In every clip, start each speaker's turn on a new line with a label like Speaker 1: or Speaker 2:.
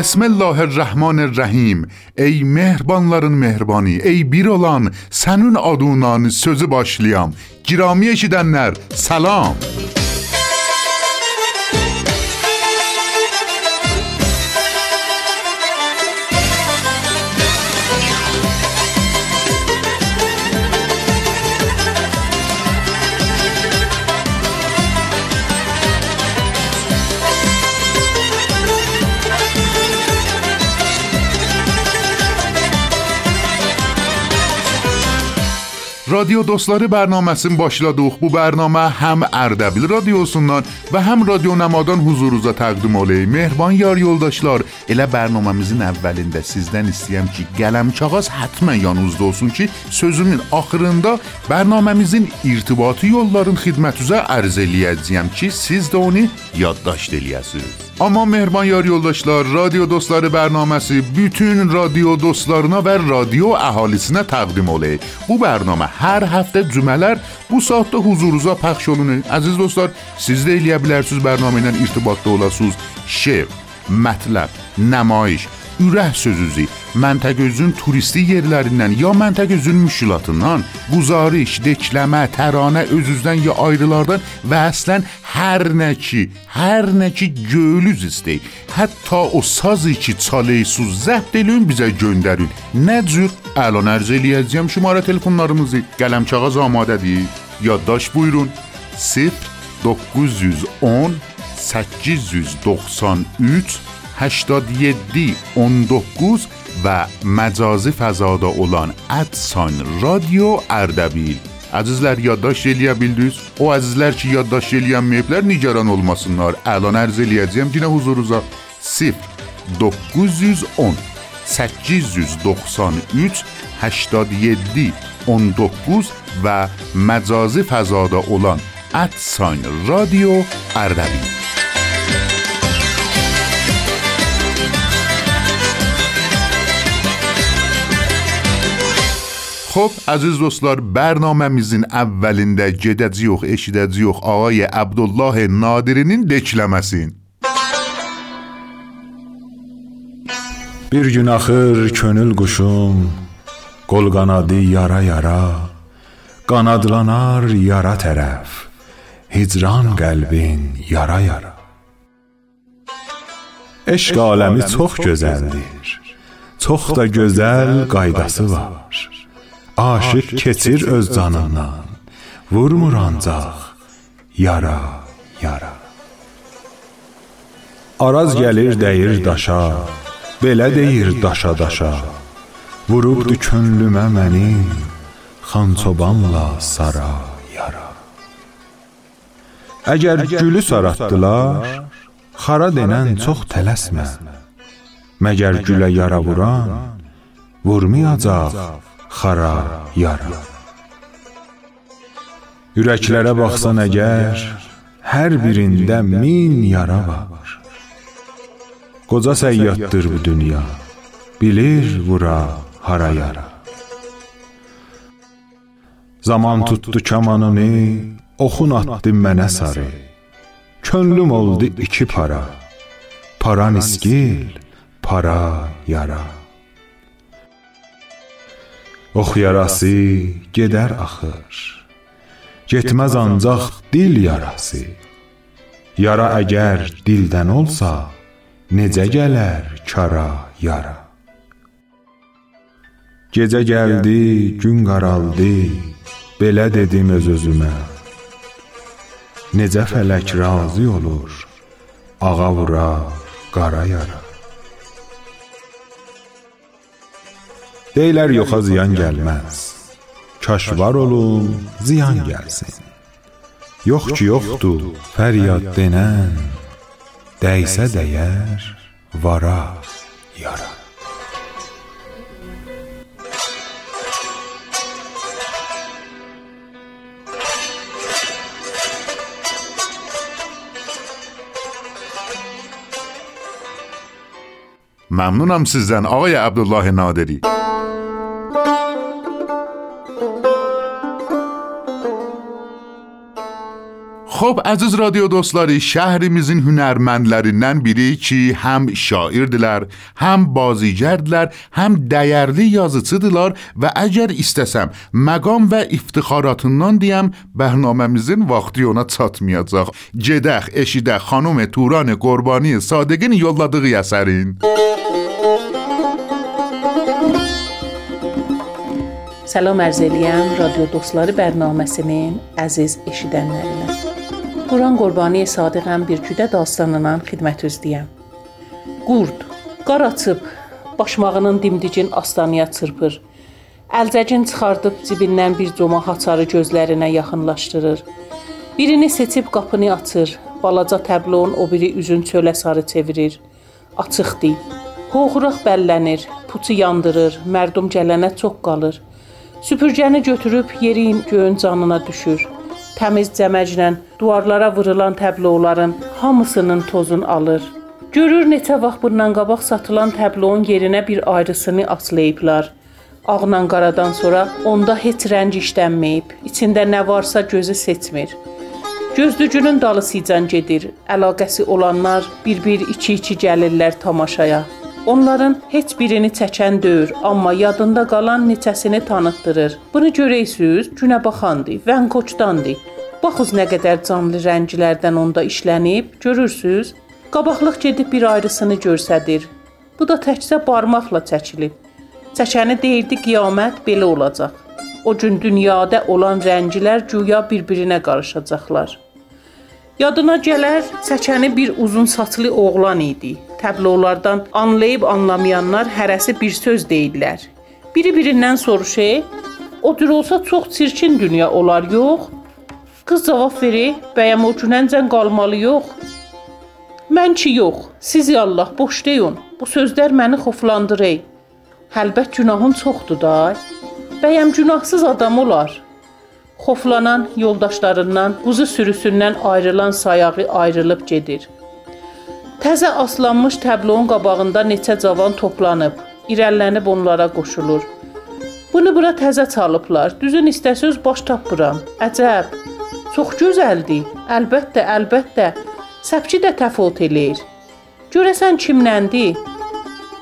Speaker 1: بسم الله الرحمن الرحیم ای مهربانلارن مهربانی ای بیر اولان سنون آدونان سوزو باشلیام گرامیه که دنر سلام Radyo Dostları bərnaməsini başladıq. Bu bərnamə həm Ərdəbil radiosundan və həm Radio Nəmadan huzurunuza təqdim oley. Mehriban yar yoldaşlar, elə bərnaməmizin əvvəlində sizdən istəyirəm ki, qələm kağız həttəmən yanınızda olsun ki, sözümün axırında bərnaməmizin irtibati yolların xidmətinizə ərz eləyəcəyəm ki, siz də onu yaddaşt eləyəsiniz. Amma mehriban yar yoldaşlar, Radio Dostları bərnaməsi bütün radio dostlarına və radio əhalisinə təqdim oley. Bu bərnamə hər həftə cümələr bu saatda huzurunuza pəxş olunur. Əziz dostlar, siz də eləyə bilərsiniz bərnamə ilə irtibatda olasınız. Şeir, mətləb, nəmayiş, ürək sözüzü, məntəqə üzün turisti yerlərindən ya məntəqə üzün müşkilatından, quzarış, dekləmə, təranə öz-üzdən ya ayrılardan və əslən hər nə ki, hər nə ki göylüz istey. Hətta o sazı ki çaleysuz zəbt elün bizə göndərin. Nə cür əlan ərz eləyəcəyəm şumara telefonlarımızı. Qələm kağız amadədir. Yaddaş buyurun. 0 910 893 87 19 və məcazi fəzada olan ادساین رادیو Ərdəbil. Əzizlər yaddaş eləyə bildiniz? O əzizlər ki yaddaş eləyənməyiblər nigaran olmasınlar. Əlan ərz eləyəcəyəm yenə huzurunuza 0 910 893 87 19 və məcazi fəzada olan ادساین رادیو Ərdəbil. خب عزیز dostlar bərnaməmizin əvvəlində gedəcəyik, eşidəcəyik ağay Abdullah Nadirinin dekləməsin.
Speaker 2: Bir gün axır könül quşum qol qanadı yara yara qanadlanar yara tərəf hicran qəlbin yara yara Eşq aləmi çox gözəldir. Çox da gözəl qaydası var. Aşık keçir öz canından Vurmur ancaq yara yara. Araz gəlir dəyir daşa. Belə deyir daşa daşa Vurubdu könlümə mənim Xançobanla sara yara. Əgər gülü saratdılar Xara denən çox tələsmə. Məgər gülə yara vuran Vurmayacaq xara yara. Ürəklərə baxsan əgər hər birində min yara var. Qoca səyyaddır bu dünya bilir vura hara yara. Zaman tutdu kamanını oxun atdı mənə sarı. Könlüm oldu iki para. Paran iskil, para yara Ox yarası gedər axır. Getməz ancaq dil yarası. Yara əgər dildən olsa, necə gələr kara yara? Gecə gəldi, gün qaraldı, belə dedim öz özümə. Necə fələk razı olur, ağa vura qara yara. Deylər yoxa ziyan gəlməz. Kaş var olun, ziyan gəlsin. Yox ki, yoxdur, fəryad denən, dəysə dəyər, vara, yara.
Speaker 1: ممنونم سیزدن آقای عبدالله نادری Xo'p, aziz radio do'stlari, shahrimizin hunarmandlarindən biri ki, həm şairdirlər, həm bazigardirlər, həm dəyərli yazıcıdırlar və əgər istəsəm, məqam və iftixaratından deyəm, bərnaməmizin vaxtı ona çatmayacaq. Gedək, eşidək xanım Turan Qurbani Sadiqin yolladığı əsərin.
Speaker 3: Salam eləyəm radio dostları bərnaməsinin əziz eşidənlərinə. Quran Qurbani Sadiqəm bir güdə dastanından xidmət üzləyəm. Qurd qar açıb başmağının dimdicin astanaya çırpır. Əlcəcin çıxardıb cibindən bir coma haçarı gözlərinə yaxınlaşdırır. Birini seçib qapını açır. Balaca təbloğun o biri üzün çölə sarı çevirir. Açıqdır. Hoğuraq bəllənir, puçu yandırır, mərdum gələnə çox qalır. Süpürgəni götürüb yerin göyün canına düşür təmiz cəməclə divarlara vurulan təbloların hamısının tozunu alır. Görür neçə vaxt bundan qabaq satılan təbloğun yerinə bir ayrısını aslayıblar. Ağla qaradan sonra onda heç rəng işlənməyib. İçində nə varsa gözü seçmir. Gözdücünün dalı sican gedir. Əlaqəsi olanlar bir-bir iki-iki gəlirlər tamaşaya. Onların heç birini çəkən deyil, amma yadında qalan neçəsini tanıtdırır. Bunu görəysiniz, günə baxandı, Vənkoçdandı. Baxız nə qədər canlı rənglərdən onda işlənib, görürsüz? Qabaqlıq gedib bir ayrısını göstərir. Bu da təkcə barmaqla çəkilib. Çəkəni deyirdi qiyamət belə olacaq. O gün dünyada olan rənglər güya bir-birinə qarışacaqlar. Yadına gələr, çəkəni bir uzun saçlı oğlan idi. Təblolardan anlayıb anlamayanlar hərəsi bir söz deyirlər. Biri birindən soruşur, o cür olsa çox çirkin dünya olar, yox? Qız cavab verir, bəyəm o günəncən qalmalı yox? Mən ki yox, siz Allah boş deyin. Bu sözlər məni xoflandırır. Həlbət günahım çoxdur da. Bəyəm günahsız adam olar? Xoflanan yoldaşlarından, quzu sürüsündən ayrılan sayağı ayrılıb gedir. Təzə aslanmış təbloğun qabağında neçə cavan toplanıb, irəlilənib onlara qoşulur. Bunu bura təzə çalıblar. Düzün istəsiz baş tapmıram. Əcəb. Çox gözəldir. Əlbəttə, əlbəttə. Səpçi də təfavüt eləyir. Görəsən kimləndir?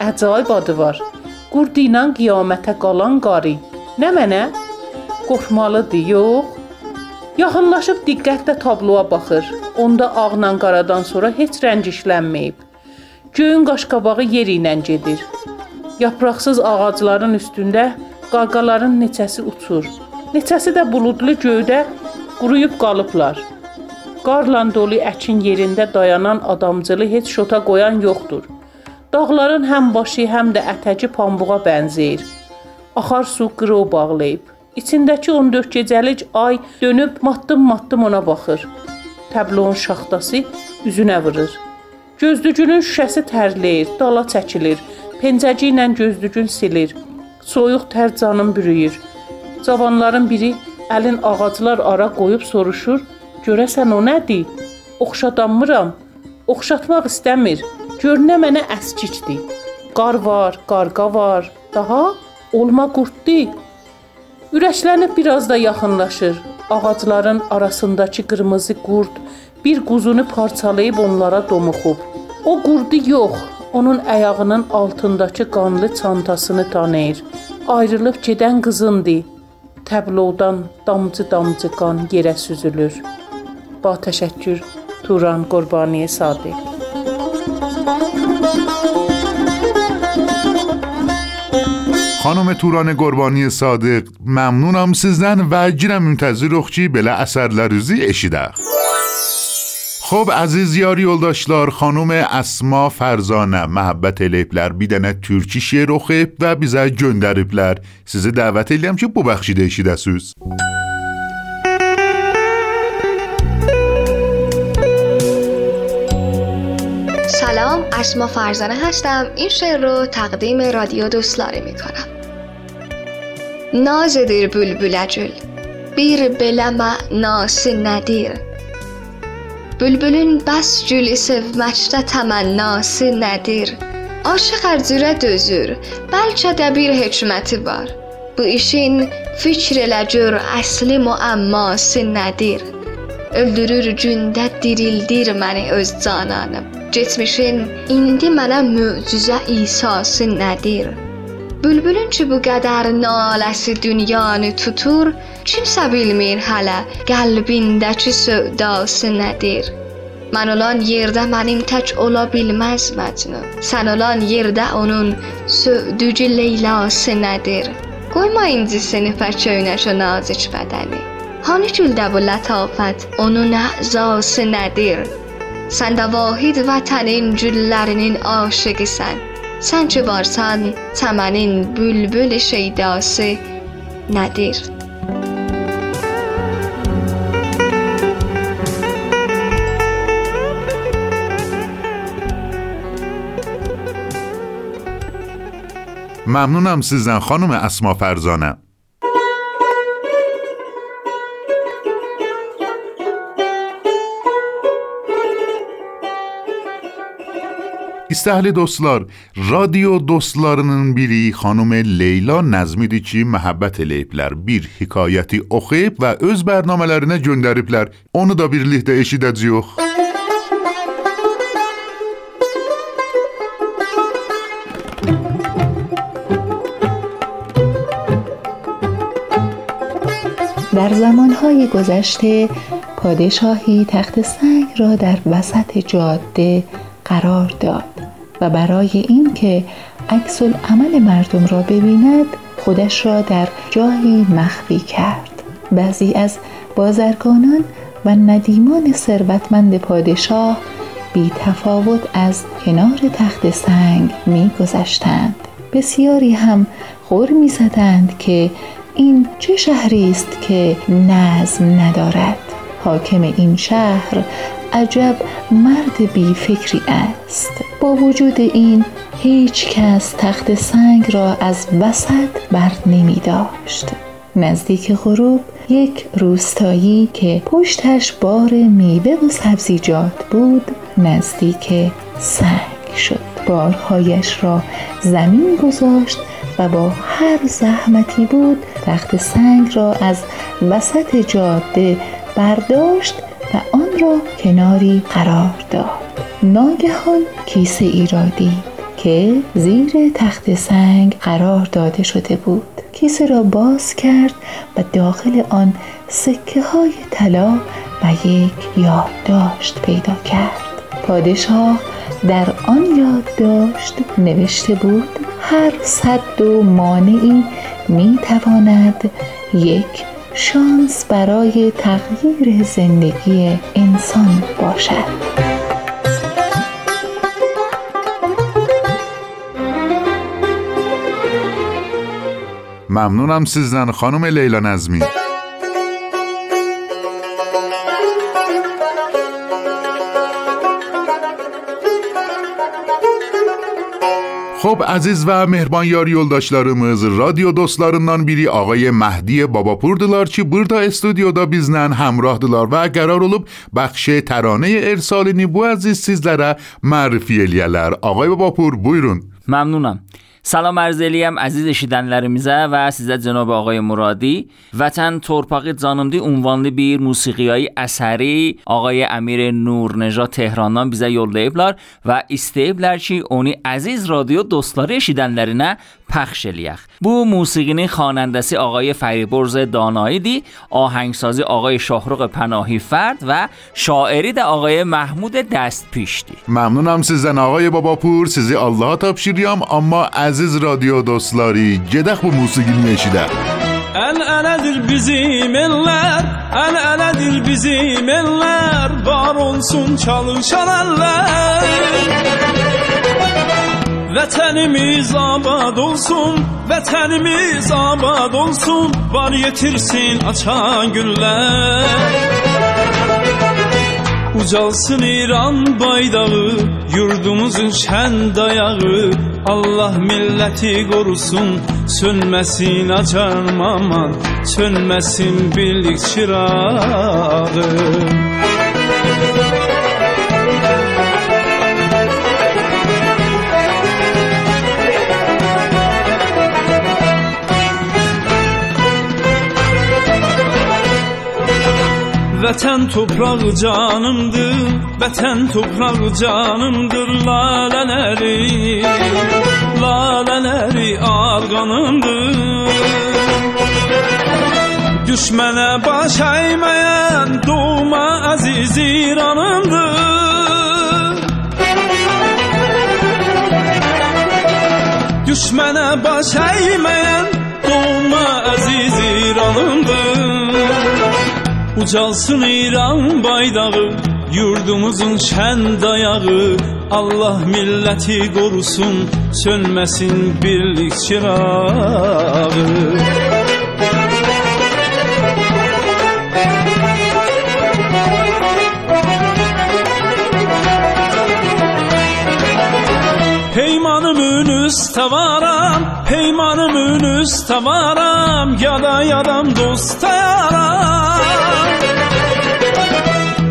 Speaker 3: Əcaib adı var. Qurd ilə qiyamətə qalan qarı. Nə mənə? qorxmalıdır, yox? Yaxınlaşıb diqqətlə tabloya baxır. Onda ağla qaradan sonra heç rəng işlənməyib. Göyün qaşqabağı yer ilə gedir. Yapraqsız ağacların üstündə qarqaların neçəsi uçur. Neçəsi də buludlu göydə quruyub qalıblar. Qarla dolu əkin yerində dayanan adamcılı heç şota qoyan yoxdur. Dağların həm başı, həm də ətəci pambuğa bənzəyir. Axar su qırov bağlayıb. İçindəki 14 gecəlik ay dönüb matdım-matdım ona baxır. Təbloğun şaxtası üzünə vurur. Gözdücünün şüşəsi tərləyir, dala çəkilir. Pencəci ilə gözdücün silir. Soyuq tər canım bürüyür. Cavanların biri əlin ağaclar ara qoyub soruşur: "Görəsən o nədir?" Oxşadanmıram. Oxşatmaq istəmir. Görünə mənə əskikdir. Qar var, qarqa var. Daha olma qurtdur. Ürəklənib biraz da yaxınlaşır. Ağacların arasındakı qırmızı qurd bir quzunu parçalayıb onlara domuxub. O qurdu yox, onun ayağının altındakı qanlı çantasını tanıyır. Ayrılıb gedən qızındı. Təblodan damcı-damcı qan yerə süzülür. Ba təşəkkür Turan Qurbaniyə Sadiq.
Speaker 1: خانم توران گربانی صادق ممنونم سیزن و جیرم امتزی رخچی بلا اثر لرزی اشیده. خب عزیز یاری اولداشلار خانم اسما فرزانه محبت لپلر بیدنه ترکی شیر و خیب و بیزه جندر لپلر. سیزه دعوت الیم که ببخشیده اشیده سوز.
Speaker 4: موسیقی اشما فرزانه هستم. این شعر رو تقدیم رادیو دوستلاری می کنم نازدیر بل بلجل بیر بلما ناس ندیر. بلبلین بس جلی سو
Speaker 5: مچتا تمن ناس ندیر آشق ارزوره دوزور بلچه دبیر حکمتی بار. بو ایشین فکر لجور اصلی مو اماس ندیر. اولدرور جنده دیریل دیر منی از زانانم Getmişin indi mənə möcüzə İsası nədir? Bülbülün ki bu qədər naləsi dünyanı tutur, kimsə bilmir hələ qəlbindəki sövdası nədir? Mən olan yerdə mənim tək ola bilməz Məcnun. Sən olan yerdə onun sövdücü Leylası nədir? Qoyma incisini fəköynəş o nazik bədəni. Hani güldə bu lətafət, onun əzası nədir? Sən də vahid vətənin güllərinin aşıqısən. Sən ki varsan, çəmənin bülbül şeydası nədir?
Speaker 1: ممنونم سیزن خانم اسما فرزانه İstəhli dostlar, radio dostlarının biri xanım Leyla Nəzmidir ki, məhəbbət eləyiblər. Bir hekayəti oxuyub və öz bərnamələrinə göndəriblər. Onu da birlikdə eşidəcəyik.
Speaker 6: در زمانهای گذشته پادشاهی تخت سنگ را در وسط جاده قرار داد و برای اینکه عکس عمل مردم را ببیند خودش را در جایی مخفی کرد. بعضی از بازرگانان و ندیمان ثروتمند پادشاه بی تفاوت از کنار تخت سنگ می گذشتند. بسیاری هم خور می زدند که این چه شهری است که نظم ندارد. حاکم این شهر عجب مرد بی فکری است. با وجود این هیچ کس تخت سنگ را از وسط بر نمی داشت. نزدیک غروب یک روستایی که پشتش بار میوه و سبزیجات بود نزدیک سنگ شد. بارهایش را زمین گذاشت و با هر زحمتی بود تخت سنگ را از وسط جاده برداشت و آن را کناری قرار داد. ناگهان کیسه ای را دید که زیر تخت سنگ قرار داده شده بود. کیسه را باز کرد و داخل آن سکه های طلا و یک یادداشت پیدا کرد. پادشاه در آن یادداشت نوشته بود هر صد و مانعی می تواند یک شانس برای تغییر زندگی انسان باشد.
Speaker 1: ممنونم سیزن خانم لیلا نزمی خب عزیز و مهربان یاری اولداشلارم از رادیو دوستلارندان بیری آقای مهدی بابا دلار چی بردا استودیو دا بیزنن همراه دلار و گرار اولوب بخش ترانه ارسالی نیبو عزیز سیزلره معرفی الیالر آقای بابا پور بویرون.
Speaker 7: ممنونم. سلام ارزلی هم عزیز شیدن لرمیزه و سیزه جناب آقای مرادی. وطن ترپاقی جانم دی اونوانلی بیر موسیقی های اثری آقای امیر نور نجا تهرانان بیزه یولیب لار و استیبلر چی؟ اونی عزیز رادیو دوستاری شیدن لرنه پخش الیخ بو موسیقینی خوانندسی آقای فریبرز داناییدی آهنگسازی آقای شاهرخ پناهی فرد و شاعری ده آقای محمود دست پیشتی
Speaker 1: ممنونم سیزن آقای باباپور سیزی الله تاپشیریم اما عزیز رادیو دوستلاری گدخ bu musiqini eşidə.
Speaker 8: El eledir bizim eller, el eledir bizim eller, var olsun çalışan eller. Vətənimiz abad olsun, vətənimiz abad olsun, var yetirsin açan günlər. Ucalsın İran baydağı, yurdumuzun şən dayağı, Allah milləti qorusun, sönməsin acan aman, sönməsin birlik çırağı. Vətən torpaq canımdır, vətən torpaq canımdır lalələri. Lalələri arğanımdır. Düşmənə baş əyməyən doğma əziz İranımdır. Düşmənə baş əyməyən doğma əziz İranımdır. Ucalsın İran baydağı Yurdumuzun şen dayağı. Allah milleti korusun Sönmesin birlik çırağı. Peymanım ünüz tavaram Peymanım ünüz tavaram. Yada yadam dosta yaram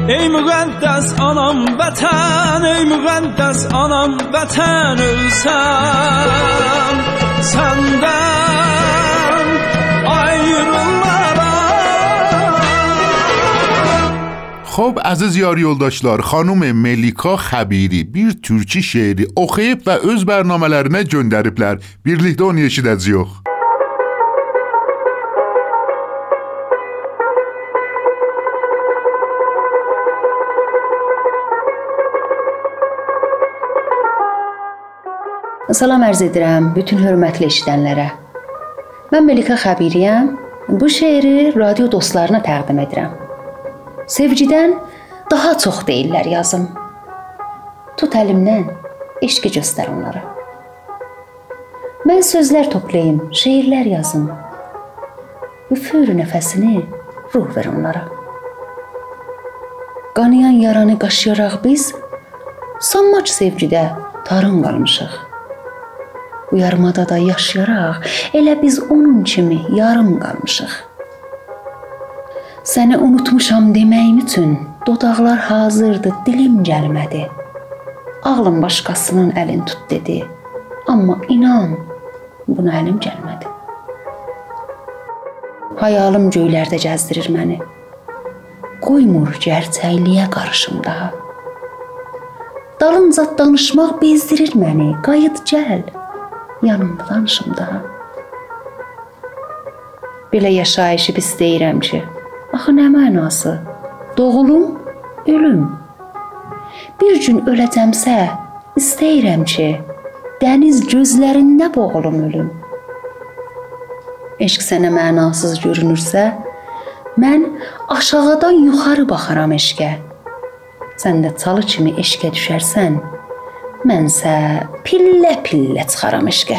Speaker 8: Ey müqəddəs anam vətən, ey müqəddəs anam vətən ölsəm səndən.
Speaker 1: خب əziz yar yoldaşlar, xanım Melika Xəbiri bir türkü şeiri oxuyub və öz bərnamələrinə göndəriblər. Birlikdə onu eşidəcəyik.
Speaker 9: Salam ərz edirəm bütün hörmətli eşidənlərə. Mən Melikə Xəbiriyəm. Bu şeiri radio dostlarına təqdim edirəm. Sevgidən daha çox deyirlər yazım. Tut əlimdən, eşqi göstər onlara. Mən sözlər toplayım, şeirlər yazım. Üfür nəfəsini, ruh ver onlara. Qanayan yaranı qaşıyaraq biz sanmac sevgidə tarın qalmışıq. Bu yarımada da yaşayaraq elə biz onun kimi yarım qalmışıq. Səni unutmuşam deməyim üçün dodaqlar hazırdı, dilim gəlmədi. Ağlım başqasının əlin tut dedi. Amma inan, buna əlim gəlmədi. Xəyalım göylərdə gəzdirir məni. Qoymur gerçəkliyə qarışım daha. Dalınca danışmaq bezdirir məni. Qayıt gəl. Yanımda danışım daha. Belə yaşayışı pis deyirəm ki, axı nə mənası? Doğulum, ölüm. Bir gün öləcəmsə, istəyirəm ki, dəniz gözlərində boğulum ölüm. Eşq sənə mənasız görünürsə, mən aşağıdan yuxarı baxaram eşqə. Sən də çalı kimi eşqə düşərsən, mənsə pillə-pillə çıxaram eşqə.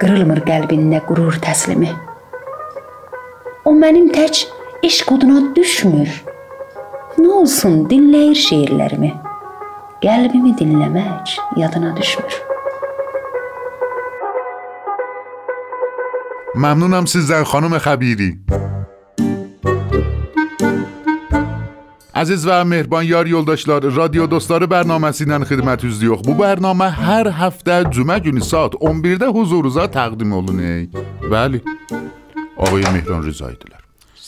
Speaker 9: Qırılmır qəlbində qürur təslimi. O mənim tək eşq oduna düşmür. Nə olsun dinləyir şeirlərimi. Qəlbimi dinləmək yadına düşmür.
Speaker 1: ممنونم sizdən xanım Xəbiri. Əziz və mehriban yar yoldaşlar, radio dostları bərnaməsi ilə xidmətinizdəyik. Bu bərnamə hər həftə cümə günü saat 11-də huzurunuza təqdim olunur. Bəli. Ağay Mehran Rızaydılar.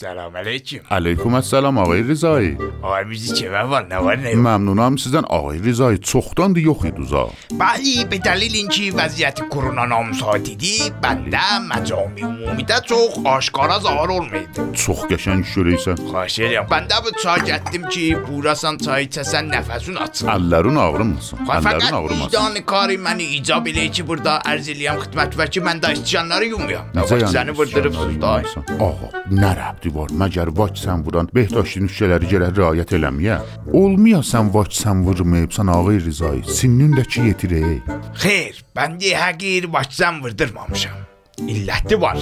Speaker 10: سلام علیکم.
Speaker 1: علیکم السلام آقای رضایی
Speaker 10: آقای بیزی چه من وار نوار
Speaker 1: نیم ممنونم سیزن. آقای رضایی چختان دیو خیدوزا.
Speaker 10: بلی به دلیل اینکه وضعیت کرونا نامسا دیدی
Speaker 1: بنده مجامی مومی
Speaker 10: در چخ آشکار از آر اولمید چخ گشن شوریسن خاشریم بنده به
Speaker 1: چا گتدیم
Speaker 10: که
Speaker 1: بوراسن
Speaker 10: چای
Speaker 1: چسن
Speaker 10: نفسون اچن اللرون آورم خب، هستن فقط ایدان کاری من ایجا بیلی که بردا ارزیلیم خدمت وکی
Speaker 1: من
Speaker 10: دا
Speaker 1: ایستیانلار
Speaker 10: یومیم نزا یعنی
Speaker 1: ایستیانلار یومیم آقا نرابدی var. Məgər vaçsan vuran Behdaşdin şüşələricələrə riayət eləməyə. Olmayasan vaçsan vurmayıbsan ağay Rizay. Sinnin də ki yetirək.
Speaker 10: Xeyr, bəndi həqiqi vaçsan vurdurmamışam. İlləti var.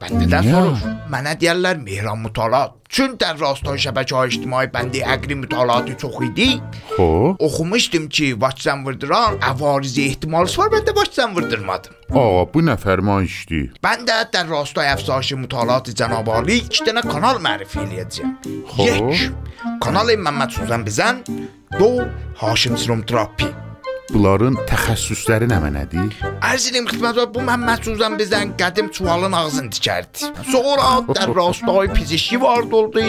Speaker 10: Bəndə də
Speaker 1: Niyə?
Speaker 10: sorur Mənə deyərlər Mehran Mutalat Çün در راستای شبکه های اجتماعی بنده اگری مطالعاتی çox idi
Speaker 1: Xo,
Speaker 10: Oxumuşdum ki, vaçsan vırdıran əvarizi ehtimalısı var, mən də vaçsan vırdırmadım.
Speaker 1: ağa bu nə fərmayışdır?
Speaker 10: Mən də در راستای افزایش مطالعات جناب عالی iki dənə kanal معرفی eləyəcəyəm.
Speaker 1: خب.
Speaker 10: یک، کانال محمد سوزن بزن. دو، هاشم سروم تراپی.
Speaker 1: bunların təxəssüsləri nə mənədir?
Speaker 10: Ərz edirəm xidmətə, bu Məmməd Suzan bizdən qədim çuvalın ağzını dikərdi. Sonra dər rastay fiziki vard oldu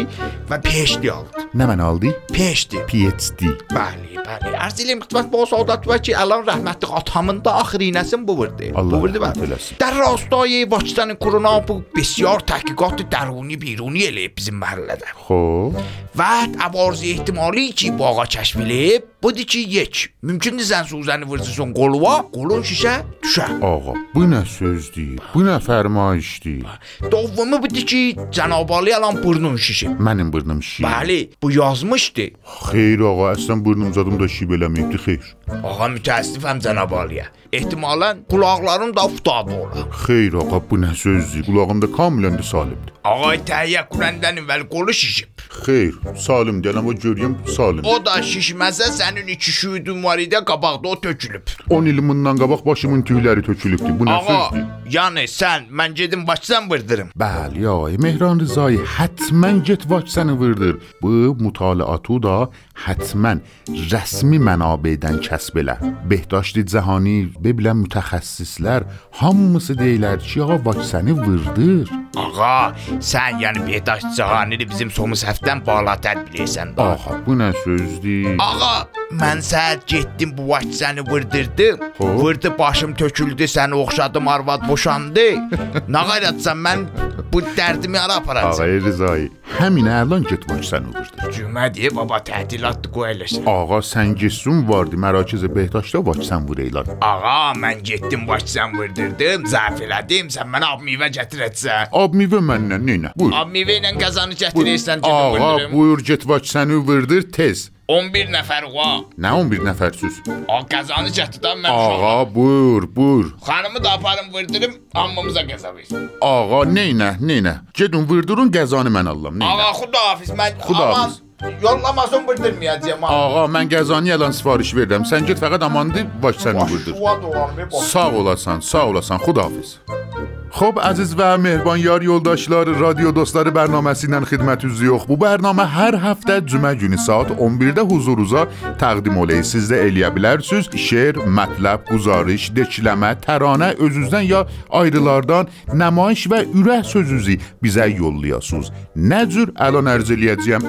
Speaker 10: və PhD aldı.
Speaker 1: Nə mən aldı?
Speaker 10: PhD.
Speaker 1: PhD.
Speaker 10: Bəli, bəli. Ərz edirəm xidmət bu saadət və ki, əlan rəhmətli atamın da axır iynəsin bu vurdu. Bu vurdu bəli. Dər rastay Vaçdan korona bu besiyar təhqiqat dəruni biruni eləyib bizim məhəllədə.
Speaker 1: Xoş.
Speaker 10: Və əvarzi ehtimali ki, bu ağa kəşf edilib, budur ki, yek mümkündür zən suzəni vursun qolva, qolun şişə düşə.
Speaker 1: Ağa, bu nə sözdür? Bu nə fərmayişdir?
Speaker 10: Dovumu budur ki, Cənab Ali alan burnun şişib.
Speaker 1: Mənim burnum şiş.
Speaker 10: Bəli, bu yazmışdı.
Speaker 1: Xeyr ağa, əslən burnum zadımda şib eləməyibdi, xeyr.
Speaker 10: Ağa mütəəssifəm Cənab Aliyə. Ehtimalən qulaqlarım da futadı ola.
Speaker 1: Xeyr ağa, bu nə sözdür? Qulağımda kamilən də salimdir.
Speaker 10: Ağay təhiyyə qurəndən əvvəl qolu şişib.
Speaker 1: Xeyr, salim deyən amma görürəm salim.
Speaker 10: O da şişməsə sənin iki şüydün var idi, qabaqda o tökülüb.
Speaker 1: 10 il bundan qabaq başımın tüyləri tökülübdü. Bu nə sözdür?
Speaker 10: yəni sən mən gedim başdan vırdırım.
Speaker 1: Bəli, ay Mehran Rızayı, həttəmən get vaksini vurdur. Bu mütaliatı da həttəmən rəsmi mənabeydən kəsb elə. Behdaşti Cəhani və bilən mütəxəssislər hamısı deyirlər ki, ağa vaksini vurdur.
Speaker 10: Ağa, sən yəni Behdaş Cahanini bizim somuz həftən balatər bilirsən.
Speaker 1: Ağa, bu nə sözdür?
Speaker 10: Ağa, mən səhər getdim bu vaksini vurdurdım.
Speaker 1: Hop.
Speaker 10: Vurdu başım töküldü, səni oxşadım, arvad boşandı. Nə qayrətsən mən bu dərdimi ara aparacağam.
Speaker 1: Ağay Rızayı, həmin əlan get vaksini vurdur.
Speaker 10: Cümə deyə baba tətilatdı qoyulur.
Speaker 1: Ağa sən getsin vardı Mərakiz Behdaşda vaksin vuraylar.
Speaker 10: Ağa, mən getdim vaksin vurdurdum, zəf elədim, sən mənə ab meyvə gətirəcəksən.
Speaker 1: Ab meyvə məndən neyinə? Buyur.
Speaker 10: Ab meyvə ilə qazanı gətirirsən, gedim
Speaker 1: Ağa, buyur get vaksini vurdur tez.
Speaker 10: 11 nəfər oğa.
Speaker 1: Nə 11 nəfərsiz?
Speaker 10: Ağa qazanı gətirdim mən uşağam.
Speaker 1: Ağa, buyur, buyur.
Speaker 10: Xanımı da aparım vurdurum, ammamıza qəzabı.
Speaker 1: Ağa, neynə, neynə? Gedin vurdurun qəzanı mən allam. Neynə?
Speaker 10: Ağa xudahafiz, mən
Speaker 1: Xudahafiz.
Speaker 10: yollamasın vurdurmayacağam.
Speaker 1: Ağa, mən qəzanı yalan sifariş verirəm. Sən get fəqət amandı
Speaker 10: doğan be bax.
Speaker 1: Sağ olasan, sağ olasan. Xudahafiz. Xo'p aziz və mehriban yar yoldaşlar, radio dostları bərnaməsi ilə xidmətinizdə Bu bərnamə hər həftə cümə günü saat 11-də huzurunuza təqdim olay. Siz də eləyə bilərsiniz. Şeir, mətləb, quzarış, dekiləmə, təranə özünüzdən ya ayrılardan nəmayiş və ürək sözünüzü bizə yollayasınız. Nə cür əlan ərz eləyəcəyəm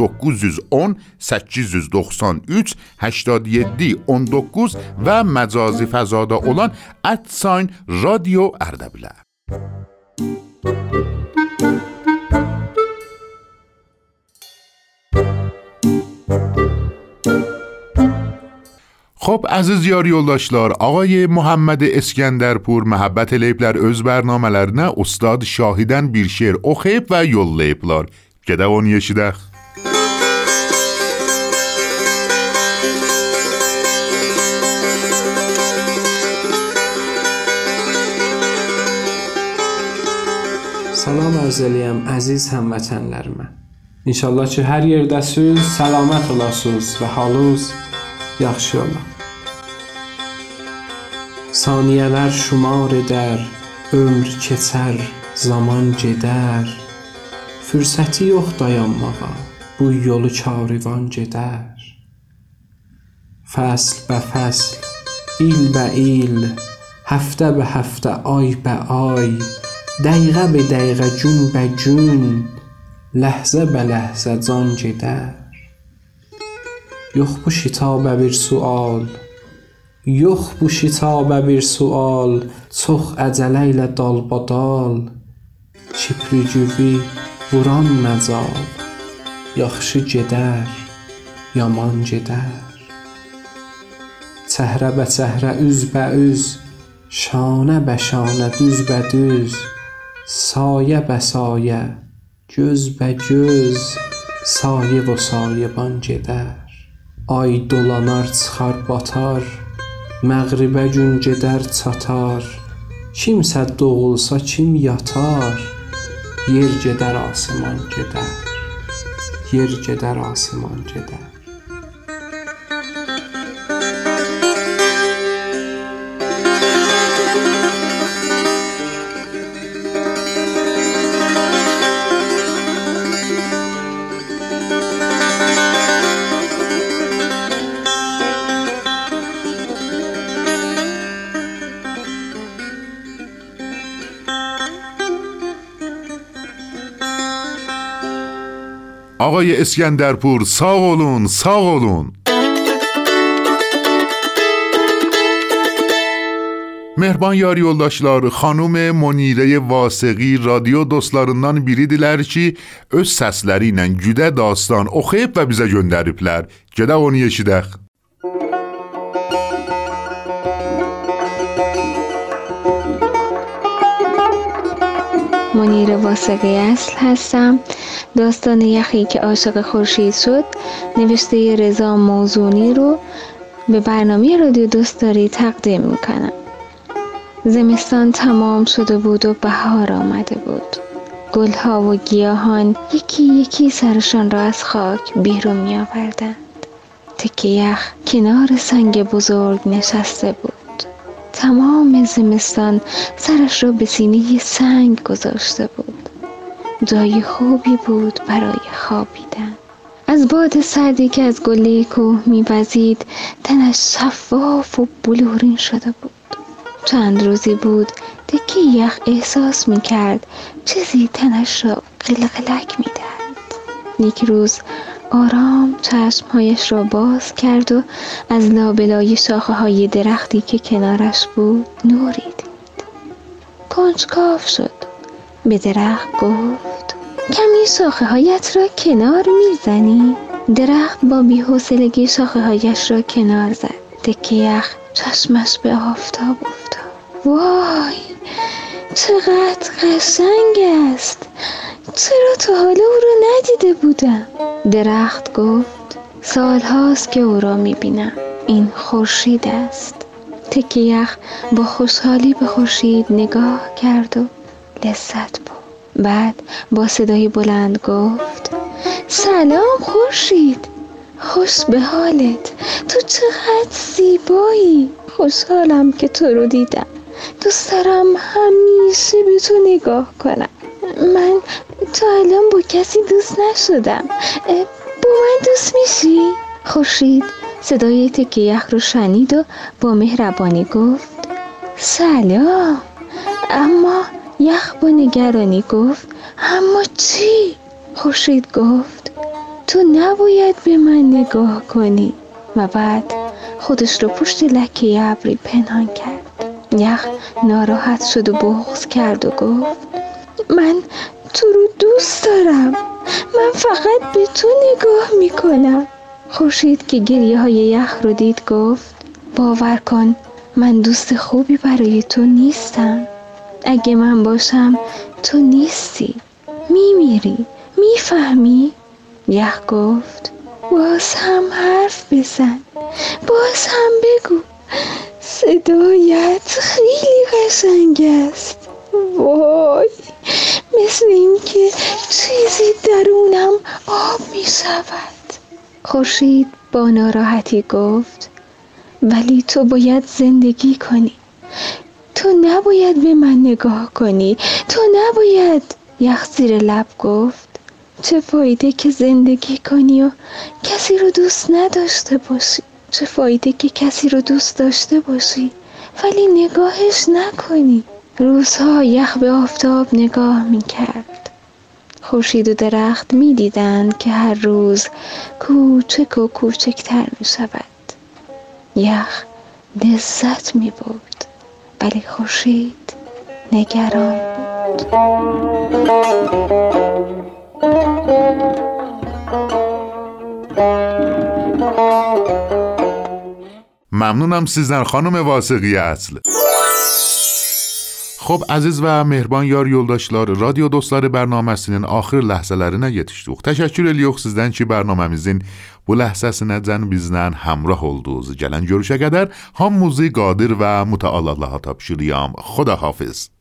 Speaker 1: 0910 893 87 19 və məcazi fəzada olan radio قبله. خب از زیاری اولاشلار آقای محمد اسکندرپور محبت لیپلر از برنامه لرنه استاد شاهیدن بیرشیر اخیب و یول لیپلار که دوانیشی دخت
Speaker 11: Salam ərz eləyəm əziz həmvətənlərimə. İnşallah ki, hər yerdəsiz, səlamət olasınız və halınız yaxşı ola. Saniyələr şumar edər, ömr keçər, zaman gedər. Fürsəti yox dayanmağa, bu yolu karivan gedər. Fəsl bə fəsl, il bə il, həftə bə həftə, ay bə ay, دقیقه به دقیقه جون به جون لحظه به لحظه زان جده. یخ بو شتابه بیر سوال یخ بو شتابه بیر سوال چخ ازاله ایل دال با دال. چپری جوی بران مزال یخشی جدر یامان جدر. تهره به تهره از به از شانه به شانه دوز به دوز. Sayə bə sayə, göz bə göz, sayə və sayəban gedər. Ay dolanar, çıxar, batar, məğribə gün gedər, çatar. Kimsə doğulsa, kim yatar, yer gedər, asman gedər. Yer gedər, asman gedər.
Speaker 1: آقای اسکندرپور ساق اولون ساق اولون. مهربان یاری اولداشلار خانوم منیره واسقی رادیو دستلارندان بیری دیلر چی از سسلرینن گده داستان اخیب و بیزه گندریب لر گده اونی
Speaker 4: اشیدخ منیره واسقی اصل هستم. داستان یخی که عاشق خورشید شد نوشته رضا موزونی رو به برنامه رادیو دوست داری تقدیم می‌کنم. زمستان تمام شده بود و بهار آمده بود. گلها و گیاهان یکی یکی سرشان را از خاک بیرون می آوردند تکه یخ کنار سنگ بزرگ نشسته بود. تمام زمستان سرش را به سینه سنگ گذاشته بود. جای خوبی بود برای خوابیدن. از باد سردی که از گله کوه میوزید تنش شفاف و بلورین شده بود. چند روزی بود تکی یخ احساس می‌کرد چیزی تنش را قلقلک می‌دهد. یک روز آرام چشمهایش را باز کرد و از لابلای شاخه های درختی که کنارش بود نوری دید. کنجکاف شد. به درخت گفت کمی شاخه هایت را کنار می‌زنی؟ درخت با بیحوصلگی شاخه هایش را کنار زد. تکه یخ چشمش به آفتاب افتاد. وای چقدر قشنگ است. چرا تا حالا او را ندیده بودم؟ درخت گفت سال هاست که او را می‌بینم. این خورشید است. تکه یخ با خوشحالی به خورشید نگاه کرد و لذت بود. بعد با صدای بلند گفت سلام خورشید خوش به حالت تو چقدر زیبایی. خوشحالم که تو رو دیدم. دوست دارم همیشه به تو نگاه کنم. من تا الان با کسی دوست نشدم. با من دوست میشی؟ خورشید صدای تکه یخ رو شنید و با مهربانی گفت سلام. اما یخ با نگرانی گفت اما چی؟ خورشید گفت تو نباید به من نگاه کنی. و بعد خودش رو پشت لکه ابری پنهان کرد. یخ ناراحت شد و بغض کرد و گفت من تو رو دوست دارم. من فقط به تو نگاه می‌کنم. خورشید که گریه های یخ رو دید گفت باور کن من دوست خوبی برای تو نیستم. اگه من باشم تو نیستی میمیری می‌فهمی؟ یخ گفت باز هم حرف بزن باز هم بگو. صدایت خیلی قشنگ است. وای مثل اینکه چیزی درونم آب می شود خورشید با ناراحتی گفت ولی تو باید زندگی کنی. تو نباید به من نگاه کنی. تو نباید. یخ زیر لب گفت. چه فایده که زندگی کنی و کسی رو دوست نداشته باشی. چه فایده که کسی رو دوست داشته باشی. ولی نگاهش نکنی. روزها یخ به آفتاب نگاه می کرد خورشید و درخت می دیدند که هر روز کوچک و کوچکتر می شود یخ لذت می بود ولی خورشید نگران بود.
Speaker 1: ممنونم سیزن خانم واسقی اصل. Xo'p, aziz və mehriban yar yoldaşlar, radio dostları bərnaməsinin axır ləhzələrinə yetişdik. Təşəkkür edirik sizdən ki, bərnaməmizin bu ləhzəsinəcən bizlə həmrah oldunuz. Gələn görüşə qədər hamımızı qadir və mütəal Allaha tapşırıyam. Xudahafiz.